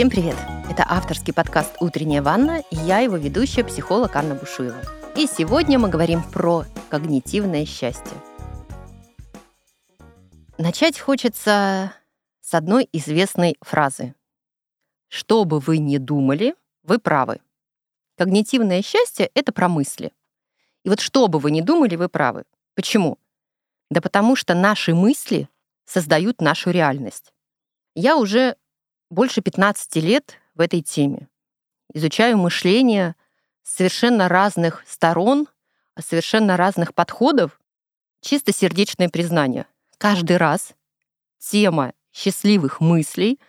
Всем привет! Это авторский подкаст «Утренняя ванна» и я его ведущая, психолог Анна Бушуева. И сегодня мы говорим про когнитивное счастье. Начать хочется с одной известной фразы. Что бы вы ни думали, вы правы. Когнитивное счастье — это про мысли. И вот что бы вы ни думали, вы правы. Почему? Да потому что наши мысли создают нашу реальность. Я уже больше 15 лет в этой теме. Изучаю мышление с совершенно разных сторон, совершенно разных подходов. Чисто сердечное признание. Каждый раз тема счастливых мыслей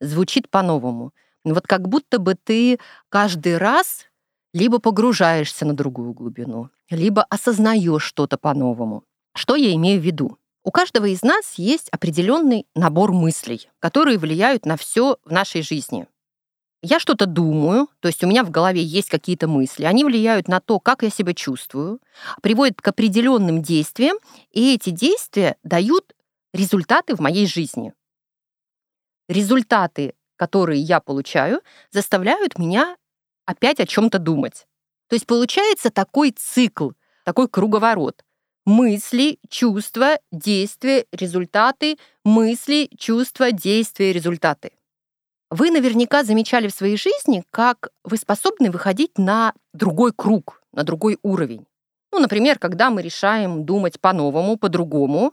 звучит по-новому. Вот как будто бы ты каждый раз либо погружаешься на другую глубину, либо осознаешь что-то по-новому. Что я имею в виду? У каждого из нас есть определенный набор мыслей, которые влияют на все в нашей жизни. Я что-то думаю, то есть у меня в голове есть какие-то мысли, они влияют на то, как я себя чувствую, приводят к определенным действиям, и эти действия дают результаты в моей жизни. Результаты, которые я получаю, заставляют меня опять о чем-то думать. То есть получается такой цикл, такой круговорот мысли, чувства, действия, результаты, мысли, чувства, действия, результаты. Вы наверняка замечали в своей жизни, как вы способны выходить на другой круг, на другой уровень. Ну, например, когда мы решаем думать по-новому, по-другому,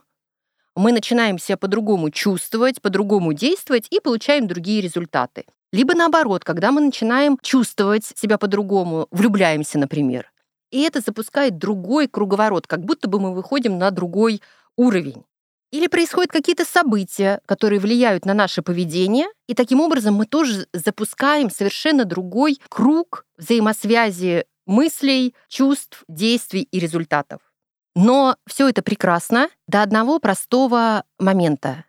мы начинаем себя по-другому чувствовать, по-другому действовать и получаем другие результаты. Либо наоборот, когда мы начинаем чувствовать себя по-другому, влюбляемся, например, и это запускает другой круговорот, как будто бы мы выходим на другой уровень. Или происходят какие-то события, которые влияют на наше поведение, и таким образом мы тоже запускаем совершенно другой круг взаимосвязи мыслей, чувств, действий и результатов. Но все это прекрасно до одного простого момента.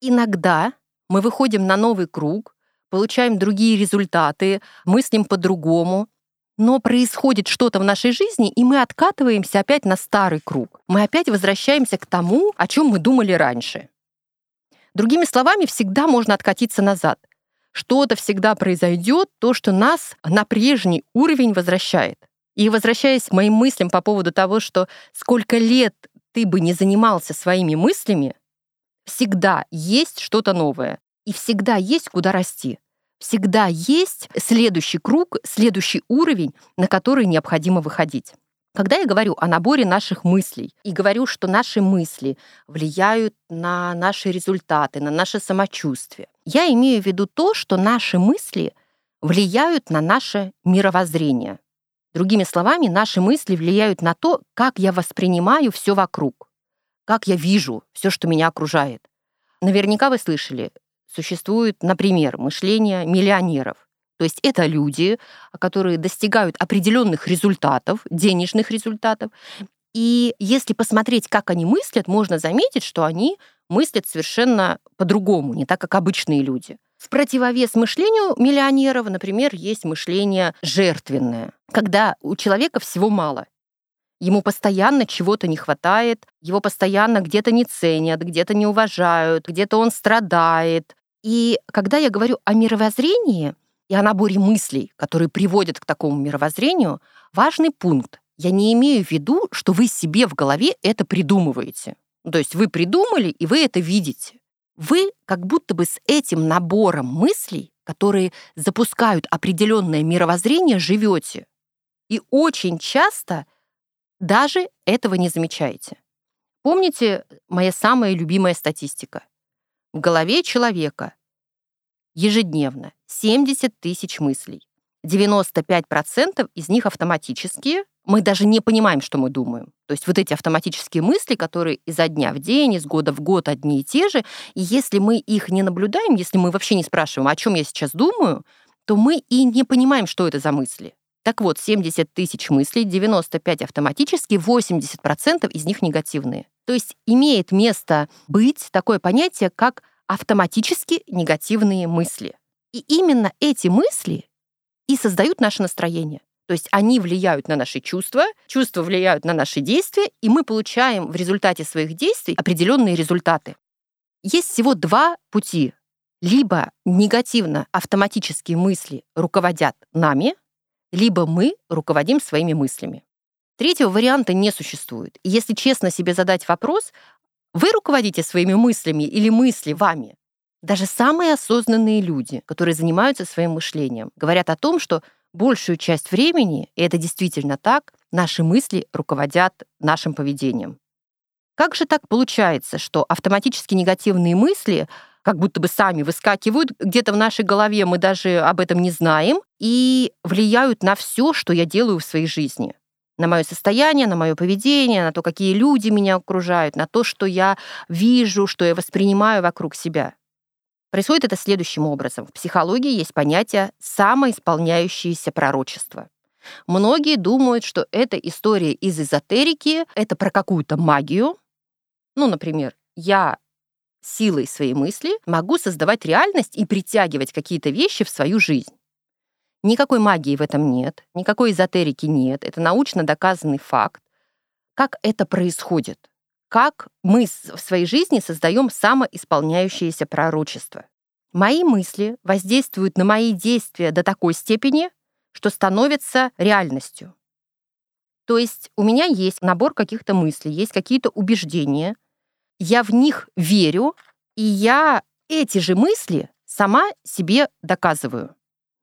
Иногда мы выходим на новый круг, получаем другие результаты, мыслим по-другому, но происходит что-то в нашей жизни, и мы откатываемся опять на старый круг. Мы опять возвращаемся к тому, о чем мы думали раньше. Другими словами, всегда можно откатиться назад. Что-то всегда произойдет, то, что нас на прежний уровень возвращает. И возвращаясь к моим мыслям по поводу того, что сколько лет ты бы не занимался своими мыслями, всегда есть что-то новое. И всегда есть куда расти всегда есть следующий круг, следующий уровень, на который необходимо выходить. Когда я говорю о наборе наших мыслей и говорю, что наши мысли влияют на наши результаты, на наше самочувствие, я имею в виду то, что наши мысли влияют на наше мировоззрение. Другими словами, наши мысли влияют на то, как я воспринимаю все вокруг, как я вижу все, что меня окружает. Наверняка вы слышали, существует, например, мышление миллионеров. То есть это люди, которые достигают определенных результатов, денежных результатов. И если посмотреть, как они мыслят, можно заметить, что они мыслят совершенно по-другому, не так, как обычные люди. В противовес мышлению миллионеров, например, есть мышление жертвенное, когда у человека всего мало. Ему постоянно чего-то не хватает, его постоянно где-то не ценят, где-то не уважают, где-то он страдает, и когда я говорю о мировоззрении и о наборе мыслей, которые приводят к такому мировоззрению, важный пункт. Я не имею в виду, что вы себе в голове это придумываете. То есть вы придумали, и вы это видите. Вы как будто бы с этим набором мыслей, которые запускают определенное мировоззрение, живете. И очень часто даже этого не замечаете. Помните моя самая любимая статистика? В голове человека ежедневно 70 тысяч мыслей. 95% из них автоматические. Мы даже не понимаем, что мы думаем. То есть вот эти автоматические мысли, которые изо дня в день, из года в год одни и те же, и если мы их не наблюдаем, если мы вообще не спрашиваем, о чем я сейчас думаю, то мы и не понимаем, что это за мысли. Так вот, 70 тысяч мыслей, 95 автоматически, 80% из них негативные. То есть имеет место быть такое понятие, как автоматически негативные мысли. И именно эти мысли и создают наше настроение. То есть они влияют на наши чувства, чувства влияют на наши действия, и мы получаем в результате своих действий определенные результаты. Есть всего два пути Либо негативно автоматические мысли руководят нами, либо мы руководим своими мыслями. Третьего варианта не существует. Если честно себе задать вопрос, вы руководите своими мыслями или мысли вами? Даже самые осознанные люди, которые занимаются своим мышлением, говорят о том, что большую часть времени, и это действительно так, наши мысли руководят нашим поведением. Как же так получается, что автоматически негативные мысли как будто бы сами выскакивают где-то в нашей голове, мы даже об этом не знаем, и влияют на все, что я делаю в своей жизни? На мое состояние, на мое поведение, на то, какие люди меня окружают, на то, что я вижу, что я воспринимаю вокруг себя. Происходит это следующим образом. В психологии есть понятие самоисполняющееся пророчество. Многие думают, что это история из эзотерики, это про какую-то магию. Ну, например, я силой своей мысли могу создавать реальность и притягивать какие-то вещи в свою жизнь. Никакой магии в этом нет, никакой эзотерики нет. Это научно доказанный факт. Как это происходит? как мы в своей жизни создаем самоисполняющееся пророчество. Мои мысли воздействуют на мои действия до такой степени, что становятся реальностью. То есть у меня есть набор каких-то мыслей, есть какие-то убеждения, я в них верю, и я эти же мысли сама себе доказываю.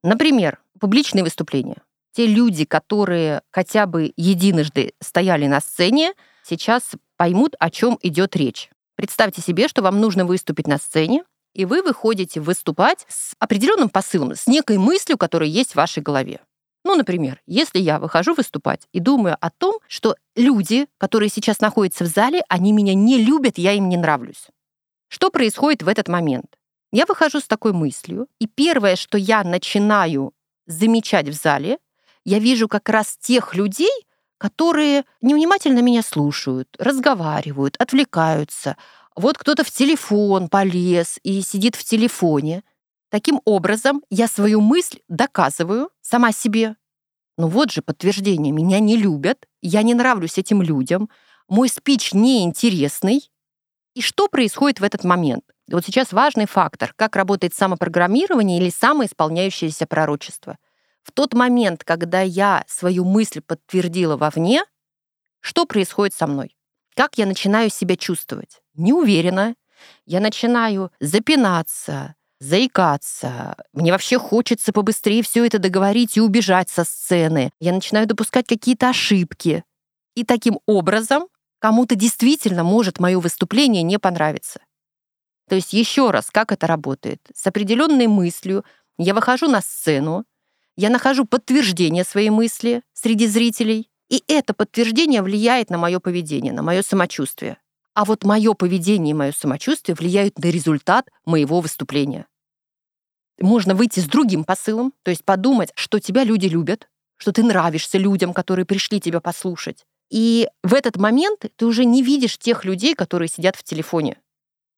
Например, публичные выступления. Те люди, которые хотя бы единожды стояли на сцене, сейчас поймут, о чем идет речь. Представьте себе, что вам нужно выступить на сцене, и вы выходите выступать с определенным посылом, с некой мыслью, которая есть в вашей голове. Ну, например, если я выхожу выступать и думаю о том, что люди, которые сейчас находятся в зале, они меня не любят, я им не нравлюсь. Что происходит в этот момент? Я выхожу с такой мыслью, и первое, что я начинаю замечать в зале, я вижу как раз тех людей, которые невнимательно меня слушают, разговаривают, отвлекаются. Вот кто-то в телефон полез и сидит в телефоне. Таким образом, я свою мысль доказываю сама себе. Ну вот же подтверждение. Меня не любят, я не нравлюсь этим людям, мой спич неинтересный. И что происходит в этот момент? Вот сейчас важный фактор, как работает самопрограммирование или самоисполняющееся пророчество. В тот момент, когда я свою мысль подтвердила вовне, что происходит со мной? Как я начинаю себя чувствовать? Неуверенно. Я начинаю запинаться, заикаться. Мне вообще хочется побыстрее все это договорить и убежать со сцены. Я начинаю допускать какие-то ошибки. И таким образом кому-то действительно может мое выступление не понравиться. То есть еще раз, как это работает? С определенной мыслью я выхожу на сцену, я нахожу подтверждение своей мысли среди зрителей, и это подтверждение влияет на мое поведение, на мое самочувствие. А вот мое поведение и мое самочувствие влияют на результат моего выступления. Можно выйти с другим посылом, то есть подумать, что тебя люди любят, что ты нравишься людям, которые пришли тебя послушать. И в этот момент ты уже не видишь тех людей, которые сидят в телефоне.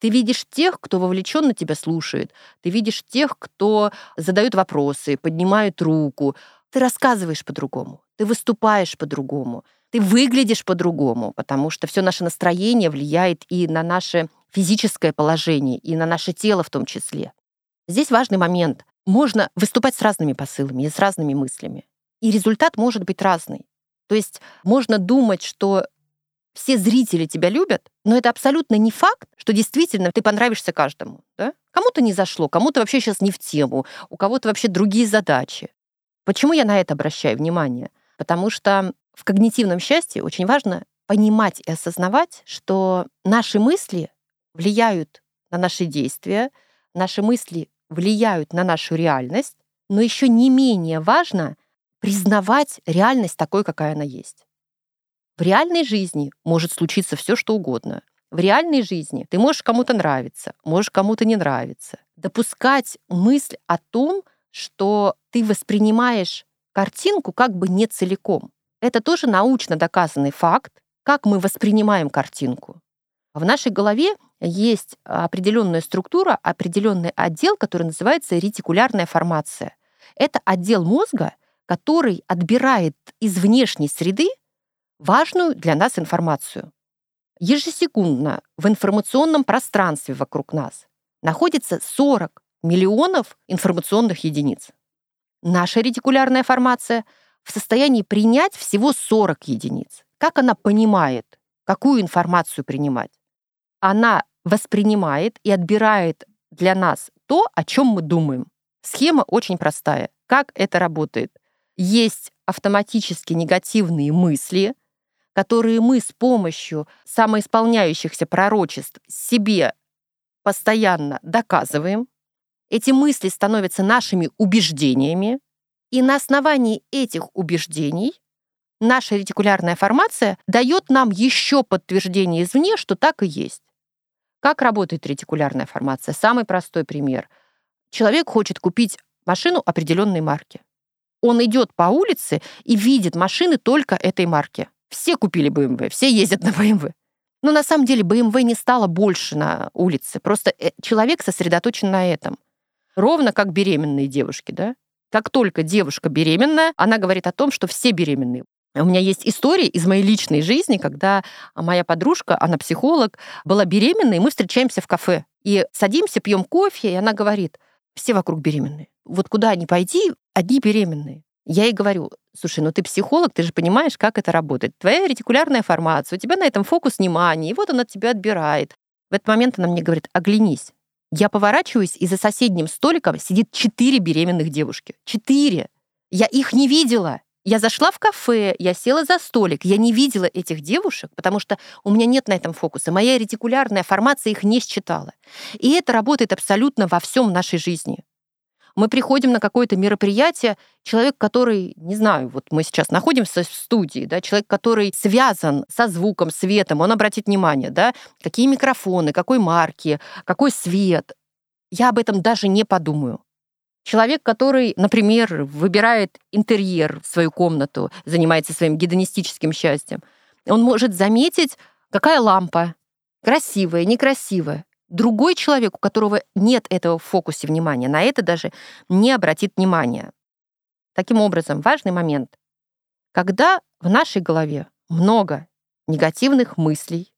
Ты видишь тех, кто вовлеченно тебя слушает. Ты видишь тех, кто задает вопросы, поднимает руку. Ты рассказываешь по-другому. Ты выступаешь по-другому. Ты выглядишь по-другому, потому что все наше настроение влияет и на наше физическое положение, и на наше тело в том числе. Здесь важный момент. Можно выступать с разными посылами и с разными мыслями. И результат может быть разный. То есть можно думать, что все зрители тебя любят, но это абсолютно не факт, что действительно ты понравишься каждому. Да? Кому-то не зашло, кому-то вообще сейчас не в тему, у кого-то вообще другие задачи. Почему я на это обращаю внимание? Потому что в когнитивном счастье очень важно понимать и осознавать, что наши мысли влияют на наши действия, наши мысли влияют на нашу реальность, но еще не менее важно признавать реальность такой, какая она есть. В реальной жизни может случиться все, что угодно. В реальной жизни ты можешь кому-то нравиться, можешь кому-то не нравиться. Допускать мысль о том, что ты воспринимаешь картинку как бы не целиком. Это тоже научно доказанный факт, как мы воспринимаем картинку. В нашей голове есть определенная структура, определенный отдел, который называется ретикулярная формация. Это отдел мозга, который отбирает из внешней среды важную для нас информацию. Ежесекундно в информационном пространстве вокруг нас находится 40 миллионов информационных единиц. Наша ретикулярная формация в состоянии принять всего 40 единиц. Как она понимает, какую информацию принимать? Она воспринимает и отбирает для нас то, о чем мы думаем. Схема очень простая. Как это работает? Есть автоматически негативные мысли, которые мы с помощью самоисполняющихся пророчеств себе постоянно доказываем. Эти мысли становятся нашими убеждениями, и на основании этих убеждений наша ретикулярная формация дает нам еще подтверждение извне, что так и есть. Как работает ретикулярная формация? Самый простой пример. Человек хочет купить машину определенной марки. Он идет по улице и видит машины только этой марки. Все купили BMW, все ездят на BMW. Но на самом деле BMW не стало больше на улице. Просто э, человек сосредоточен на этом. Ровно как беременные девушки, да? Как только девушка беременная, она говорит о том, что все беременные. У меня есть история из моей личной жизни, когда моя подружка, она психолог, была беременна, и мы встречаемся в кафе. И садимся, пьем кофе, и она говорит, все вокруг беременные. Вот куда ни пойди, одни беременные. Я ей говорю, слушай, ну ты психолог, ты же понимаешь, как это работает. Твоя ретикулярная формация, у тебя на этом фокус внимания, и вот он от тебя отбирает. В этот момент она мне говорит, оглянись. Я поворачиваюсь, и за соседним столиком сидит четыре беременных девушки. Четыре. Я их не видела. Я зашла в кафе, я села за столик, я не видела этих девушек, потому что у меня нет на этом фокуса. Моя ретикулярная формация их не считала. И это работает абсолютно во всем нашей жизни. Мы приходим на какое-то мероприятие, человек, который, не знаю, вот мы сейчас находимся в студии, да, человек, который связан со звуком, светом, он обратит внимание, да, какие микрофоны, какой марки, какой свет. Я об этом даже не подумаю. Человек, который, например, выбирает интерьер в свою комнату, занимается своим гедонистическим счастьем, он может заметить, какая лампа, красивая, некрасивая. Другой человек, у которого нет этого в фокусе внимания, на это даже не обратит внимания. Таким образом, важный момент. Когда в нашей голове много негативных мыслей,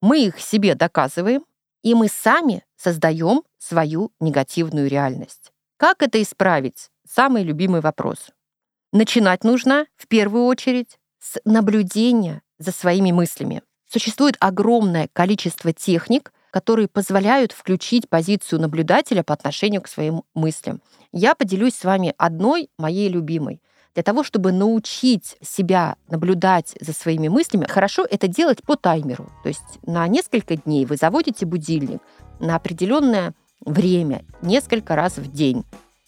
мы их себе доказываем, и мы сами создаем свою негативную реальность. Как это исправить? Самый любимый вопрос. Начинать нужно в первую очередь с наблюдения за своими мыслями. Существует огромное количество техник, которые позволяют включить позицию наблюдателя по отношению к своим мыслям. Я поделюсь с вами одной моей любимой. Для того, чтобы научить себя наблюдать за своими мыслями, хорошо это делать по таймеру. То есть на несколько дней вы заводите будильник на определенное время, несколько раз в день.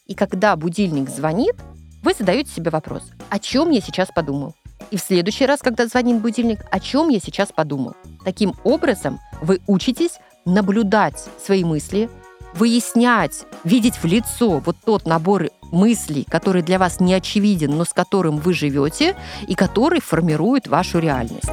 И когда будильник звонит, вы задаете себе вопрос, о чем я сейчас подумал? И в следующий раз, когда звонит будильник, о чем я сейчас подумал? Таким образом, вы учитесь наблюдать свои мысли, выяснять, видеть в лицо вот тот набор мыслей, который для вас не очевиден, но с которым вы живете и который формирует вашу реальность.